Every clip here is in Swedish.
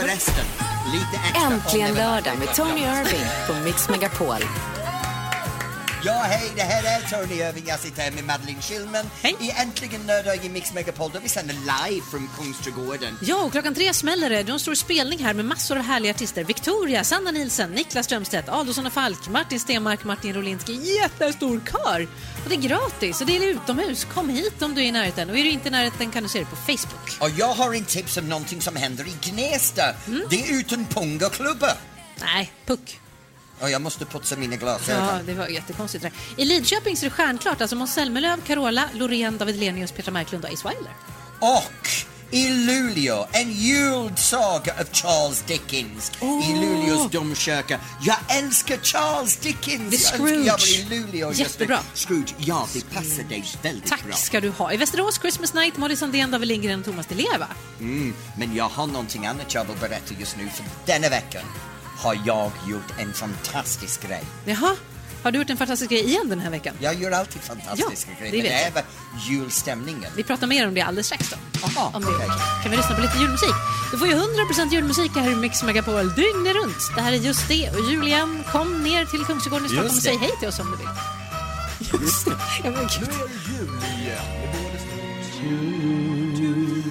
Förresten, lite extra Äntligen lördag med Tony Irving på Mix Megapol. Ja, hej, det här är Tony Irving. Jag sitter här med Madeleine Schillman Hej. i Äntligen lördag i Mix Megapol där vi sänder live från Kungsträdgården. Ja, och klockan tre smäller det. Du har en stor spelning här med massor av härliga artister. Victoria, Sanna Nilsson, Niklas Strömstedt, Adolfsson och Falk, Martin Stenmark, Martin Rolinski. Jättestor kör! Och det är gratis och det är utomhus. Kom hit om du är i närheten. Och är du inte i närheten kan du se det på Facebook. Och jag har en tips om någonting som händer i Gnesta. Mm. Det är utan pungaklubbar. Nej, puck. Och jag måste putsa mina glasögon. Ja, det var jättekonstigt. det där. I Lidköping så är det stjärnklart. Alltså Måns Zelmerlöw, Carola, Loreen, David Lenius, Petra Marklund och Ace Wilder. Och i Luleå, en julsaga av Charles Dickens i Luleås domkyrka. Jag älskar Charles Dickens! Det är Jag var Scrooge. i Luleå. Jättebra. Scrooge, ja, det passar dig väldigt Tack bra. ska du ha. I Västerås, Christmas Night, Molly Sandén, David Lindgren och Thomas Di Leva. Mm, men jag har någonting annat jag vill berätta just nu. För denna veckan har jag gjort en fantastisk grej. Jaha, har du gjort en fantastisk grej igen den här veckan? Jag gör alltid fantastiska Ja, grejer, det är julstämningen. Vi pratar mer om det alldeles strax då. Aha, om det okej. Kan vi lyssna på lite julmusik? Du får ju 100% julmusik här i Mix Megapol dygnet runt. Det här är just det. Och Julian, kom ner till Kungsträdgården i Stockholm och säg hej till oss om du vill. Just det. Ja, men gud.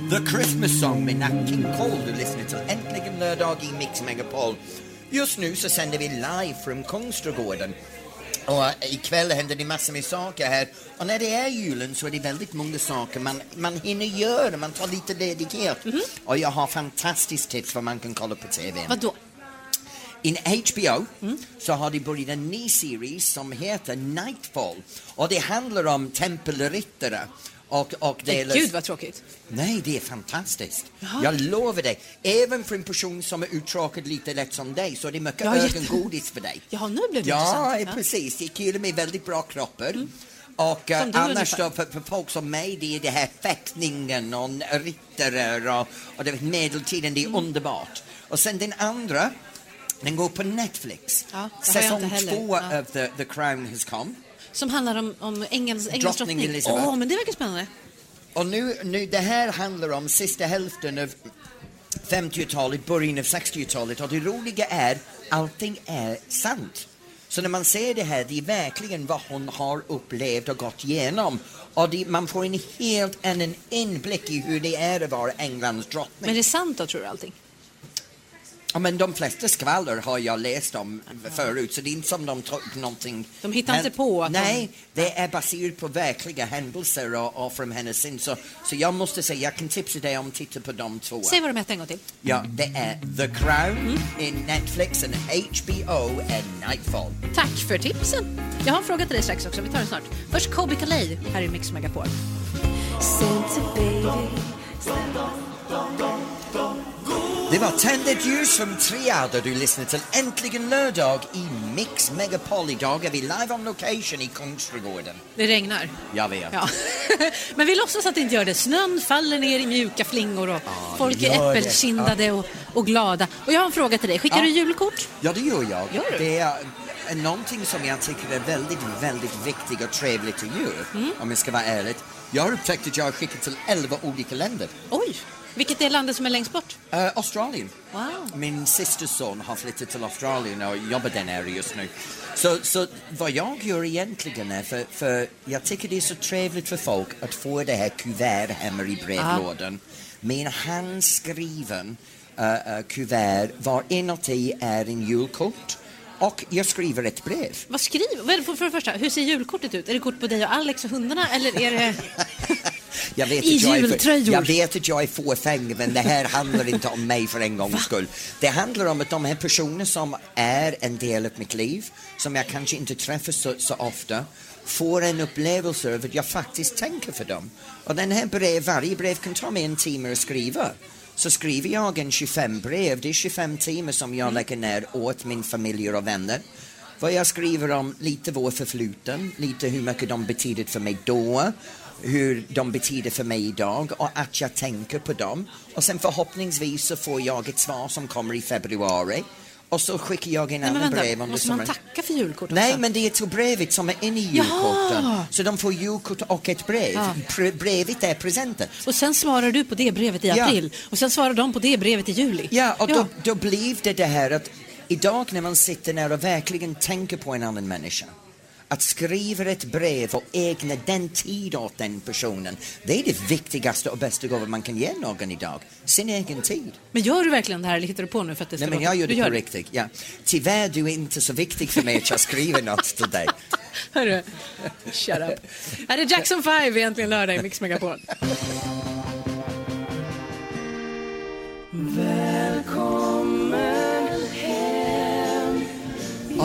The Christmas Song med Nat King Cole. Du lyssnar till Äntligen lördag i Mix Megapol. Just nu så sänder vi live från Kungsträdgården. Och äh, ikväll händer det massor med saker här. Och när det är julen så är det väldigt många saker man, man hinner göra. Man tar lite ledighet. Och jag har fantastiskt tips vad man kan kolla på TV. Vadå? In HBO så har de börjat en ny serie som heter Nightfall. Och det handlar om tempelryttare. Och, och det är Gud vad tråkigt. Nej, det är fantastiskt. Jag lovar dig. Även för en person som är uttråkad lite lätt som dig så är det mycket Ja, ögongodis för dig. Jaha, nu blev det Ja, intressant. Ja. precis. Det killar med väldigt bra kroppar. Och eh, Som du annars då, för, för folk som mig, det är det här fäktningen och ryttare och, och det medeltiden, det är Mm. underbart. Och sen den andra, den går på Netflix. Ja, Säsong två Ja. av the, the Crown has come. Som handlar om, om Engels, Engels Drottning. Elizabeth. Åh, men det verkar spännande. Och nu, nu, det här handlar om sista hälften av 50-talet, början av 60-talet och det roliga är, allting är sant. Så när man ser det här, det är verkligen vad hon har upplevt och gått igenom. Och det, man får en helt annan inblick i hur det är att vara Englands drottning. Men är det sant då, tror du, allting? Ja, men de flesta skvaller har jag läst om förut, så det är inte som de upp någonting... De hittar inte på att de- Nej, det är baserat på verkliga händelser och, och från hennes sin. Så, så jag måste säga, jag kan tipsa dig om att titta på de två. Säg vad de hette en gång till. Ja, det är The Crown in Netflix and HBO and Nightfall. Tack för tipsen. Jag har en fråga till dig strax också. Vi tar den snart. Först Kobe Calais här i Mix Megapol. Det var Tänd ett ljus från Triad och du lyssnar till Äntligen lördag i Mix Megapol. Idag är vi live on location i Kungsträdgården. Det regnar. Jag vet. Ja. Men vi låtsas att det inte gör det. Snön faller ner i mjuka flingor och folk är äppelkindade och, och glada. Och jag har en fråga till dig. Skickar Ja. du julkort? Ja, det gör jag. Gör du? Det är eh, någonting som jag tycker är väldigt, väldigt viktigt och trevligt att göra, Mm. om jag ska vara ärlig. Jag har upptäckt att jag har skickat till 11 olika länder. Oj! Vilket är landet som är längst bort? Uh, Australien. Wow. Min systers son har flyttat till Australien och jobbar där nere just nu. Så, så vad jag gör egentligen är, för, för jag tycker det är så trevligt för folk att få det här kuvert hemma i brevlådan med en handskriven uh, uh, kuvert var inuti är en julkort och jag skriver ett brev. Vad skriver för det första, hur ser julkortet ut? Är det kort på dig och Alex och hundarna eller är det... Jag vet, I att jag, är jultröjor. jag vet att jag är fåfäng, men det här handlar inte om mig för en gångs skull. Det handlar om att de här personerna som är en del av mitt liv, som jag kanske inte träffar så, så ofta, får en upplevelse av att jag faktiskt tänker för dem. Och den här brev, varje brev kan ta mig en timme att skriva. Så skriver jag en 25 brev, det är 25 timmar som jag lägger ner åt min familj och vänner. Vad jag skriver om lite vår förfluten, lite hur mycket de betyder för mig då, hur de betyder för mig idag och att jag tänker på dem. Och sen förhoppningsvis så får jag ett svar som kommer i februari och så skickar jag in Nej, vänta, brev under måste man sommaren. tacka för julkort Nej, också? men det är till brevet som är inne i julkorten. Så de får julkort och ett brev. Ja. Pre- brevet är presenten. Och sen svarar du på det brevet i Ja. april och sen svarar de på det brevet i juli. Ja, och Då, då blir det det här att idag när man sitter ner och verkligen tänker på en annan människa att skriva ett brev och ägna den tid åt den personen, det är det viktigaste och bästa gåvan man kan ge någon idag. Sin egen tid. Men gör du verkligen det här eller hittar du på nu för att det ska Nej, men jag gör det på riktigt. Ja. Tyvärr, du är inte så viktig för mig att jag skriver något till dig. Hörru, shut up. Här är Jackson 5 egentligen lördag i Mix Megapol.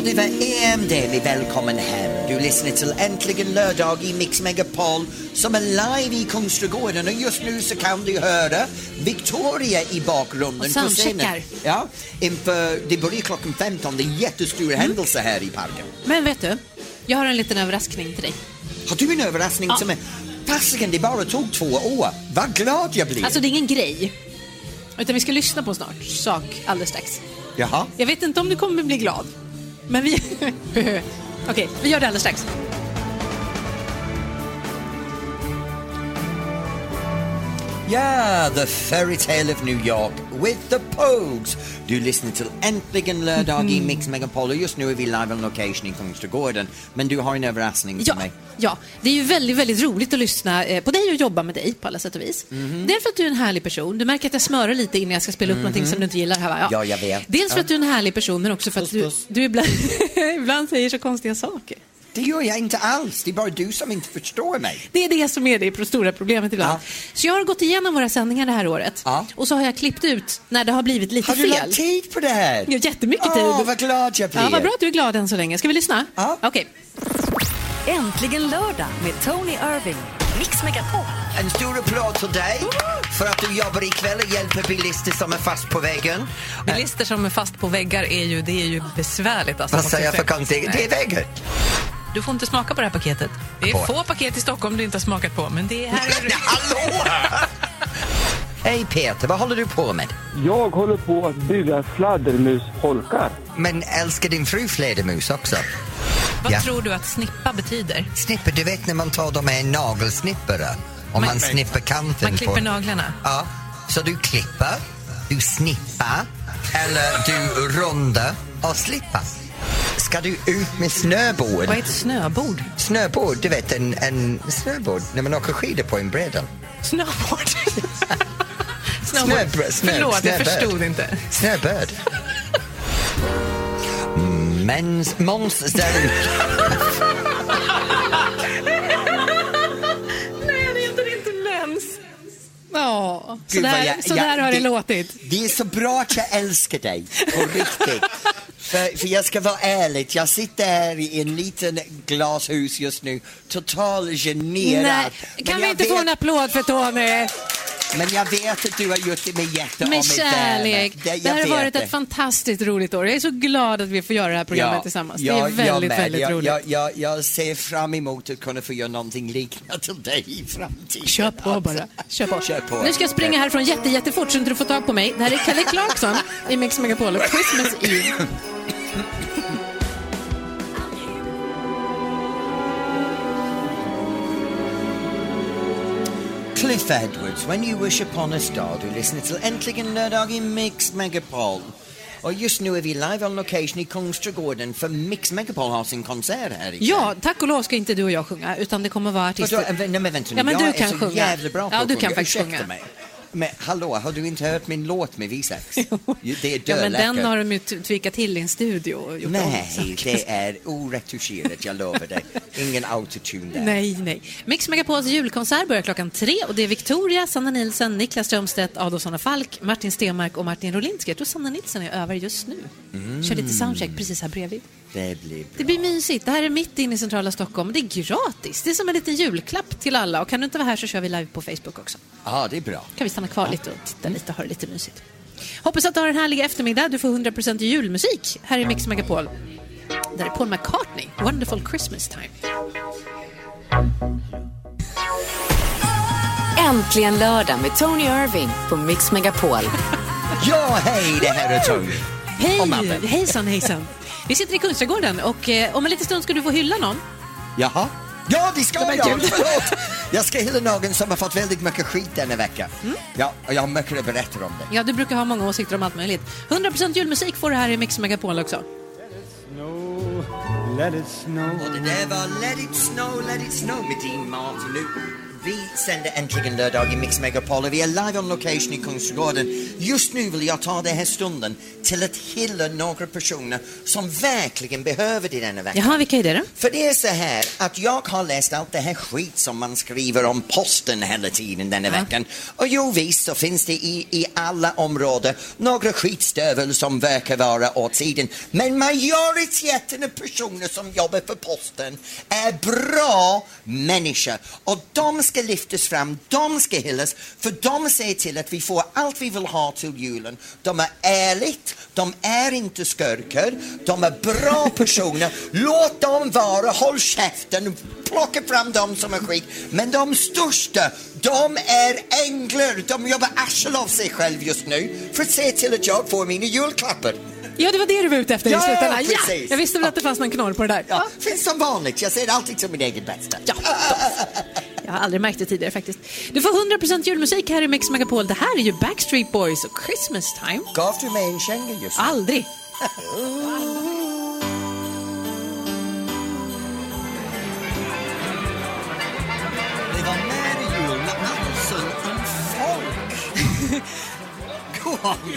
Det var EM-del i Välkommen hem. Du lyssnar till Äntligen lördag i Mix Megapol som är live i Kungsträdgården och just nu så kan du höra Victoria i bakgrunden Och på scenen. soundcheckar. Ja, inför, det börjar klockan 15, det är en jättestor Mm. händelse här i parken. Men vet du, jag har en liten överraskning till dig. Har du en överraskning Ja. som är... Fasiken, det bara tog två år. Vad glad jag blir. Alltså det är ingen grej. Utan vi ska lyssna på snart, sak alldeles strax. Jaha. Jag vet inte om du kommer bli glad. Men vi... Okej, vi gör det alldeles strax. Ja, The Fairy Tale of New York with the Pogues. Du lyssnar till Äntligen lördag i Mix Megapol och just nu är vi live on location i Kungsträdgården. Men du har en överraskning till Ja, mig. ja, det är ju väldigt, väldigt roligt att lyssna eh, på dig och jobba med dig på alla sätt och vis. Mhm. Dels för att du är en härlig person. Du märker att jag smörar lite innan jag ska spela upp någonting som du inte gillar här va? Ja, jag vet. Dels för att du är en härlig person men också för att du, puss. du ibland, ibland säger så konstiga saker. Det gör jag inte alls. Det är bara du som inte förstår mig. Det är det som är det stora problemet ibland. Ja. Så jag har gått igenom våra sändningar det här året Ja. och så har jag klippt ut när det har blivit lite Har du fel. lagt tid på det här? Ja, jättemycket Åh, tid. vad glad jag blir. Ja, vad bra att du är glad än så länge. Ska vi lyssna? Ja. Okej. Äntligen lördag med Tony Irving. Mix Megapol. En stor applåd till dig för att du jobbar ikväll och hjälper bilister som är fast på väggen. Bilister som är fast på väggar är ju, det är ju besvärligt. Alltså, Vad säger jag för konstigt? Det är väggen. Du får inte smaka på det här paketet. Det är få paket i Stockholm du inte har smakat på, men det här är... Hallå! Hej Peter, vad håller du på med? Jag håller på att bygga fladdermusholkar. Men älskar din fru fladdermus också? Vad Ja. tror du att snippa betyder? Snipper, du vet när man tar dem med en nagelsnippare och man, Man- snipper kanten Man klipper på... naglarna. Ja, så du klipper, du snippar eller du rundar och slipper. Ska du ut med snöbord? Vad är ett snöbord? Snöbord, du vet en, en snöbord när man åker skidor på en bräda. Snöbord? Snöbr- snö- Förlåt, jag snöbird. förstod inte. Snöbird. Mens, Måns däremot... Nej, det heter inte mens. Ja, så Gud, vad där, jag- så där jag- har det låtit. Det är så bra att jag älskar dig, på riktigt. För, för jag ska vara ärlig, jag sitter här i en liten glashus just nu, totalt generad. Nej, Men kan vi jag inte få vet- en applåd för Tony? Men jag vet att du har gjort det med hjärta och Med med kärlek. värme. Det, jag här har vet varit det. ett fantastiskt roligt år. Jag är så glad att vi får göra det här programmet tillsammans. Det är väldigt, med. väldigt jag, roligt. Jag, jag, jag ser fram emot att kunna få göra någonting liknande till dig i framtiden. Kör på bara. Kör på. Kör på. Nu ska jag springa härifrån jätte, jättefort så inte du får tag på mig. Det här är Kelly Clarkson i Mix Megapol och Christmas Eve. Cliff Edwards, When You Wish Upon a Star. Du lyssnar till Äntligen lördag i Mix Megapol. Och just nu är vi live on location i Kungsträdgården för Mix Megapol har sin konsert här ikväll. Ja, tack och lov ska inte du och jag sjunga, utan det kommer vara artister. Vadå? Nej men vänta nu, Ja, men jag du är kan så sjunga. jävla bra på Ja, att du sjunga. kan faktiskt Ursäkta sjunga. Mig. Men hallå, har du inte hört min låt med V6? Det är Ja, men den har de ju tvikat till i en studio och gjort. Nej, det är oretuscherat, jag lovar dig. Ingen autotune där. Nej, nej. Mix Megapols julkonsert börjar klockan tre och det är Victoria, Sanna Nilsson, Niklas Strömstedt, Adolfsson och Falk, Martin Stenmark och Martin Rolinski. Jag tror Sanna Nilsson är över just nu. Kör lite soundcheck precis här bredvid. Det blir bra. Det blir mysigt. Det här är mitt inne i centrala Stockholm. Det är gratis. Det är som en liten julklapp till alla. Och kan du inte vara här så kör vi live på Facebook också. Ja, det är bra. kan vi stanna kvar lite och titta lite och ha det lite mysigt. Hoppas att du har en härlig eftermiddag. Du får 100% julmusik här i Mix Megapol. Där är Paul McCartney, Wonderful Christmas Time. Äntligen lördag med Tony Irving på Mix Megapol. Ja, hej, det här är Tony. Hej! Hejsan, hejsan. Vi sitter i Kungsträdgården och eh, om en liten stund ska du få hylla någon. Jaha. Ja, det ska jag! Förlåt! Jag ska hylla någon som har fått väldigt mycket skit denna vecka. Ja, och jag har mycket att berätta om det. Ja, du brukar ha många åsikter om allt möjligt. 100% julmusik får du här i Mix Megapol också. Snow, let it snow. Och det där var Let it snow, let it snow med Dean Martin. Vi sänder äntligen lördag i Mix Megapol och vi är live on location i Kungsträdgården. Just nu vill jag ta den här stunden till att hylla några personer som verkligen behöver det denna vecka. Jaha, vilka är det då? För det är så här att jag har läst allt det här skit som man skriver om posten hela tiden denna veckan. Och jo visst så finns det i, i alla områden några skitstövel som verkar vara åt sidan. Men majoriteten av personer som jobbar för posten är bra människor. Och de ska lyftas fram, de ska hyllas, för de ser till att vi får allt vi vill ha till julen. De är ärligt, de är inte skurkar, de är bra personer. Låt dem vara, håll käften, plocka fram dem som är skit. Men de största, de är änglar. De jobbar arsel av sig själv just nu för att se till att jag får mina julklappar. Ja, det var det du var ute efter Ja, i slutändan. Ja, jag visste väl att det fanns någon knorr på det där. Ja, finns som vanligt, jag ser alltid till min egen bästa. Ja, jag har aldrig märkt det tidigare faktiskt. Du får 100% julmusik här i Mix Megapol. Det här är ju Backstreet Boys och Christmas time. Gav du mig en känga just nu? Aldrig. Det var nära jul med Allsång om folk.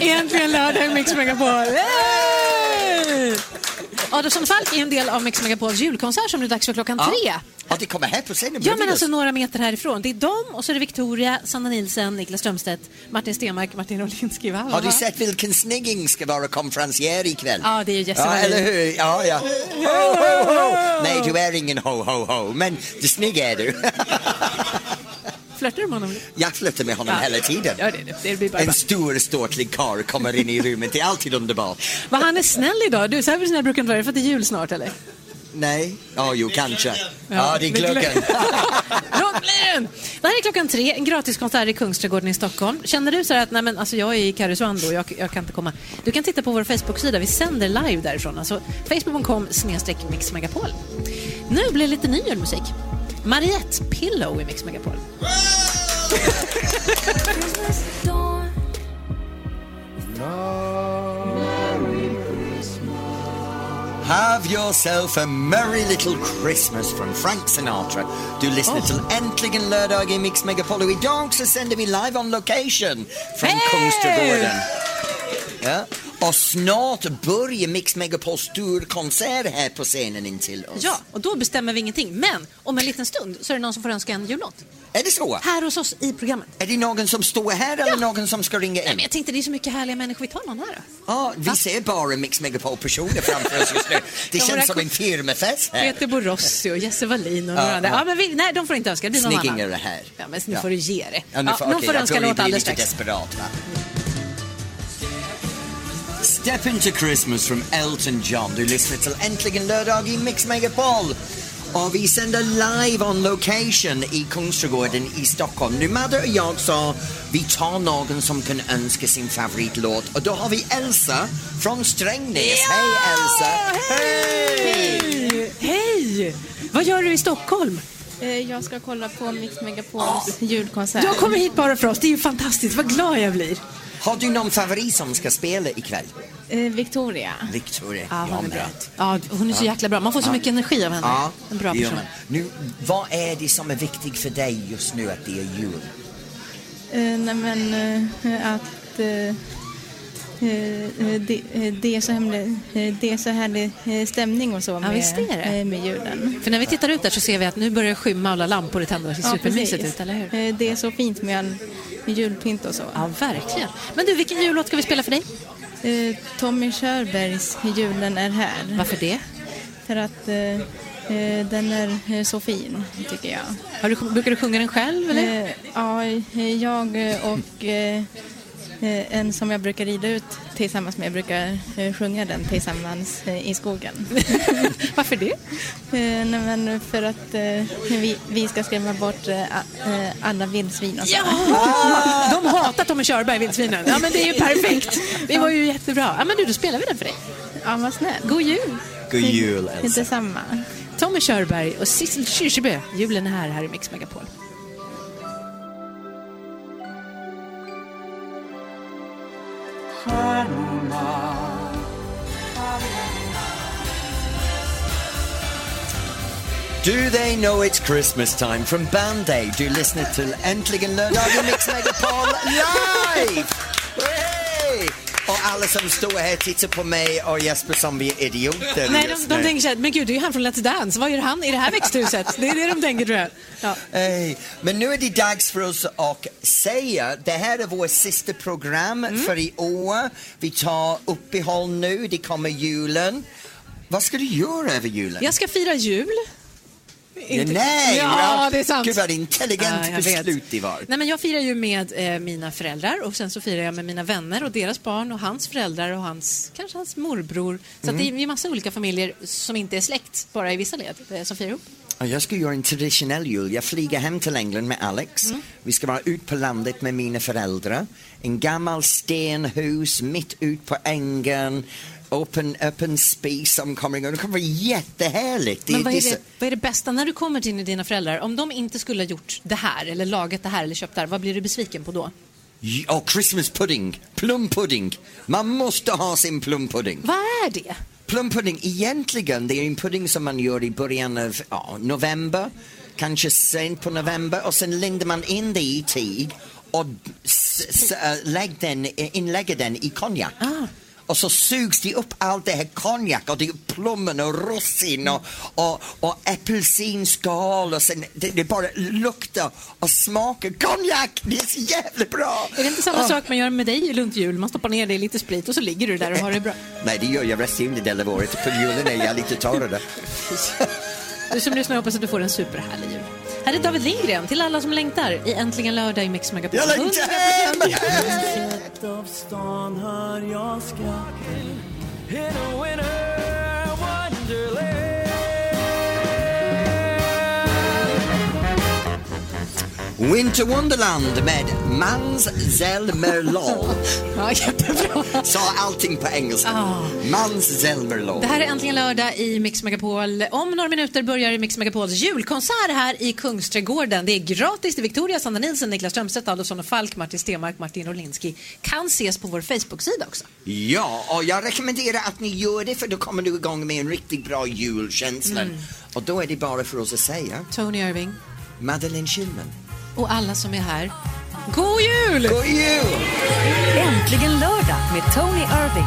Äntligen lördag i Mix Megapol. Hey! Adolfsson Falk är en del av Mix Megapols julkonsert som är dags för klockan tre. Ja, det kommer här på scenen Ja, men alltså några meter härifrån. Det är dem och så är det Victoria, Sanna Nilsen, Niklas Strömstedt, Martin Stenmark, Martin Rolinski. Va? Har du sett vilken snygging ska vara konferencier ikväll? Ja, det är ju Jesse Ja, eller hur? Ja, ja. Ho, ho, ho. Nej, du är ingen ho, ho, ho, men snygg är du. Flörtar du med honom? Jag flörtar med honom Ja. hela tiden. Ja, det, det, det blir bara En stor, ståtlig karl kommer in i rummet. Det är alltid underbart. Vad han är snäll idag. Du, så här snäll brukar han vara för att det är jul snart, eller? Nej? Ja, jo, kanske. Ja, det är klockan. Låt bli den! Det här är klockan tre, en gratiskonsert i Kungsträdgården i Stockholm. Känner du så här att nej men, alltså jag är i Karesuando och jag, jag kan inte komma. Du kan titta på vår Facebook-sida, vi sänder live därifrån. Alltså facebook.com snedstreck Mix Megapol. Nu blir det lite ny julmusik. Mariette Pillow i Mix Megapol. Have yourself a merry little Christmas from Frank Sinatra. Du lyssnar till Äntligen lördag i Mix Megapol och idag så sänder vi live on location från! Kungsträdgården. Ja. Och snart börjar Mix Megapols storkonsert här på scenen intill oss. Ja, och då bestämmer vi ingenting. Men om en liten stund så är det någon som får önska en jullåt. Är det så? Här hos oss i programmet. Är det någon som står här eller någon som ska ringa Nej, in? men jag tänkte det är så mycket härliga människor. Vi tar någon här då. Ja, vi ser bara Mix Megapol-personer framför oss just nu. Det Ja, känns som en firmafest här. Peter Borossi och Jesse Wallin och Ja, några andra. ja. Ja, men vi, nej, de får inte önska. Det blir någon annan. Snyggingar är här. Ja, men nu Ja. får du ge det. Ja, nu får, någon okej, får jag önska tror ni låt blir alldeles lite strax. desperat, va? Step into Christmas from Elton John. Du lyssnar till Äntligen lördag i Mix Megapol. Och vi sänder live on location i Kungsträdgården i Stockholm. Nu Madde och jag sa vi tar någon som kan önska sin favoritlåt. Och då har vi Elsa från Strängnäs. Hej Elsa! Hej! Hej! Vad gör du i Stockholm? Eh, Jag ska kolla på Mix Megapols julkonsert. Jag kommer hit bara för oss. Det är ju fantastiskt. Vad glad jag blir. Har du någon favorit som ska spela ikväll? Eh, Victoria. Victoria. Ja, hon är bra. Ja, hon är så jäkla bra. Man får så mycket energi av henne. Ja, En bra det gör person. man. Nu, vad är det som är viktigt för dig just nu att det är jul? Eh, nej men eh, att eh, det, eh, det, är så hemlig, eh, det är så härlig eh, stämning och så med, eh, med julen. För när vi tittar ut där så ser vi att nu börjar det skymma alla lampor är tända. Det ser supermysigt precis. ut, eller hur? Eh, Det är så fint med all julpynt och så. Ja, verkligen. Men du, vilken jullåt ska vi spela för dig? Eh, Tommy Körbergs Julen är här. Varför det? För att eh, eh, den är eh, så fin, tycker jag. Har du, brukar du sjunga den själv, eller? Eh, ja, eh, jag och eh, eh, en som jag brukar rida ut tillsammans med. Jag brukar eh, sjunga den tillsammans eh, i skogen. Varför det? Eh, nej, men för att eh, vi, vi ska skrämma bort eh, eh, alla vildsvin och så. Ja! De hatar Tommy Körberg, vildsvinen. Ja, men det är ju perfekt. Det var ju jättebra. Ja, men du, då spelar vi den för dig. Ja, vad snäll. God jul! God jul, Elsa. Detsamma. Tommy Körberg och Sissel Kyrkjebø. Julen är här, här i Mix Megapol. Do they know it's Christmas time from Band Aid? Du lyssnar till Äntligen lördag i Mix Megapol live! Alla som står här tittar på mig och Jesper som vi är idioter Nej, just de, de nu. tänker så här, men gud, det är ju han från Let's Dance. Vad gör han i det här växthuset? Det är det de tänker, tror jag. Ja. Hey. Men nu är det dags för oss att säga, det här är vårt sista program Mm. för i år. Vi tar uppehåll nu, det kommer julen. Vad ska du göra över julen? Jag ska fira jul. Inte- Nej! Ja, det är sant. Gud vad intelligent Ja, beslut det var. Nej, men jag firar ju med eh, mina föräldrar och sen så firar jag med mina vänner och deras barn och hans föräldrar och hans, kanske hans morbror. Så att det är ju massa olika familjer som inte är släkt, bara i vissa led, eh, som firar ihop. Ja, Jag ska göra en traditionell jul. Jag flyger hem till England med Alex. Mm. Vi ska vara ut på landet med mina föräldrar. En gammal stenhus mitt ut på ängen. Öppen, öppen som kommer igång. Det kommer vara jättehärligt. Men vad är, det, vad är det bästa när du kommer till dina föräldrar? Om de inte skulle ha gjort det här eller lagat det här eller köpt det här, vad blir du besviken på då? Ja, Christmas pudding, plumpudding. Man måste ha sin plumpudding. Vad är det? Plumpudding, egentligen, det är en pudding som man gör i början av ja, november, kanske sent på november och sen lindar man in det i tyg och äh, lägg den, inlägger den i konjak. Och så sugs det upp allt det här konjak och det är plommen och russin och, och, och apelsinskal och sen det, det bara luktar och smakar konjak. Det är så jävla bra! Är det inte samma Ah. sak man gör med dig runt jul? Man stoppar ner dig i lite sprit och så ligger du där och har det bra. Nej, det gör jag resten del av året. På julen är jag lite torrare. Du som lyssnar hoppas att du får en superhärlig jul. Här är David Lindgren till alla som längtar i Äntligen lördag i Mix Megapol. Jag längtar hem! 100%. av stan hör jag skratten In a winter wonderland med Mans Zelmerlov. Ja, jättebra. Sa allting på engelska. Mans Zelmerlov. Det här är Äntligen lördag i Mix Megapol. Om några minuter börjar Mix Megapols julkonsert här i Kungsträdgården. Det är gratis till Victoria, Sandra Nilsson, Niklas Strömstedt, Adolfsson och Falk, Martin Stenmark, Martin Rolinski. Kan ses på vår Facebook-sida också. Ja, och jag rekommenderar att ni gör det för då kommer du igång med en riktigt bra julkänsla. Mm. Och då är det bara för oss att säga Tony Irving Madeleine Schillman. Och alla som är här. God jul! God jul! Äntligen lördag med Tony Irving.